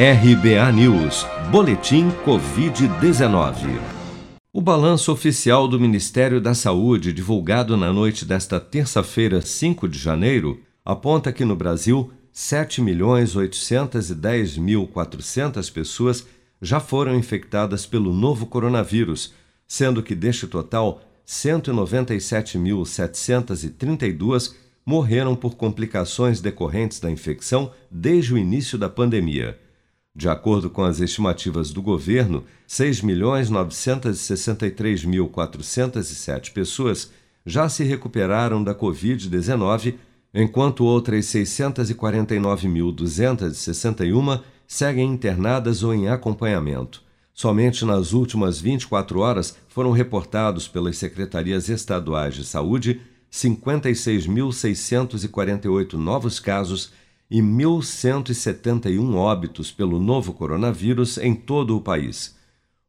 RBA News, Boletim Covid-19. O balanço oficial do Ministério da Saúde, divulgado na noite desta terça-feira, 5 de janeiro, aponta que no Brasil 7.810.400 pessoas já foram infectadas pelo novo coronavírus, sendo que deste total, 197.732 morreram por complicações decorrentes da infecção desde o início da pandemia. De acordo com as estimativas do governo, 6.963.407 pessoas já se recuperaram da Covid-19, enquanto outras 649.261 seguem internadas ou em acompanhamento. Somente nas últimas 24 horas foram reportados pelas secretarias estaduais de saúde 56.648 novos casos e 1.171 óbitos pelo novo coronavírus em todo o país.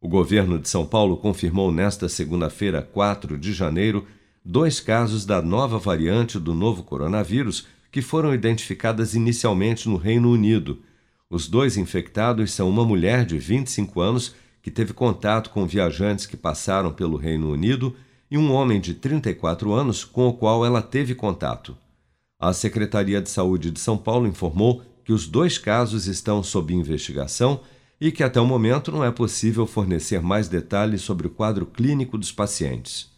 O governo de São Paulo confirmou nesta segunda-feira, 4 de janeiro, dois casos da nova variante do novo coronavírus que foram identificadas inicialmente no Reino Unido. Os dois infectados são uma mulher de 25 anos que teve contato com viajantes que passaram pelo Reino Unido e um homem de 34 anos com o qual ela teve contato. A Secretaria de Saúde de São Paulo informou que os dois casos estão sob investigação e que até o momento não é possível fornecer mais detalhes sobre o quadro clínico dos pacientes.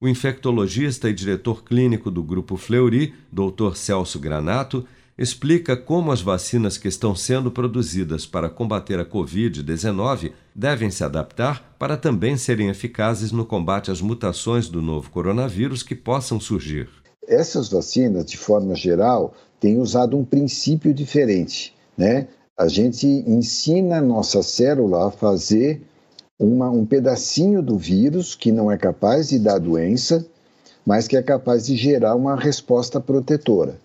O infectologista e diretor clínico do Grupo Fleury, Dr. Celso Granato, explica como as vacinas que estão sendo produzidas para combater a Covid-19 devem se adaptar para também serem eficazes no combate às mutações do novo coronavírus que possam surgir. Essas vacinas, de forma geral, têm usado um princípio diferente, né? A gente ensina a nossa célula a fazer uma, um pedacinho do vírus que não é capaz de dar doença, mas que é capaz de gerar uma resposta protetora.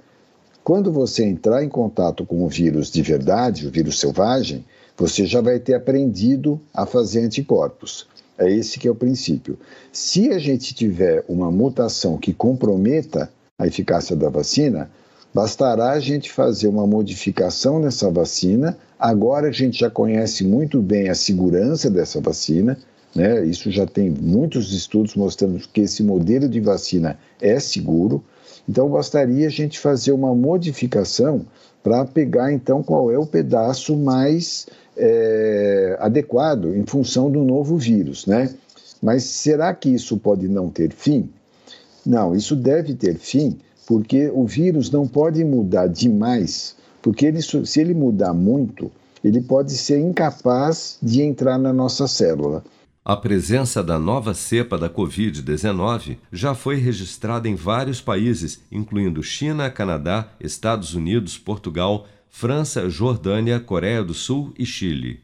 Quando você entrar em contato com o vírus de verdade, o vírus selvagem, você já vai ter aprendido a fazer anticorpos. É esse que é o princípio. Se a gente tiver uma mutação que comprometa a eficácia da vacina, bastará a gente fazer uma modificação nessa vacina. Agora a gente já conhece muito bem a segurança dessa vacina, né? Isso já tem muitos estudos mostrando que esse modelo de vacina é seguro. Então, bastaria a gente fazer uma modificação para pegar, então, qual é o pedaço mais é, adequado em função do novo vírus, né? Mas será que isso pode não ter fim? Não, isso deve ter fim, porque o vírus não pode mudar demais, porque ele, se ele mudar muito, ele pode ser incapaz de entrar na nossa célula. A presença da nova cepa da Covid-19 já foi registrada em vários países, incluindo China, Canadá, Estados Unidos, Portugal, França, Jordânia, Coreia do Sul e Chile.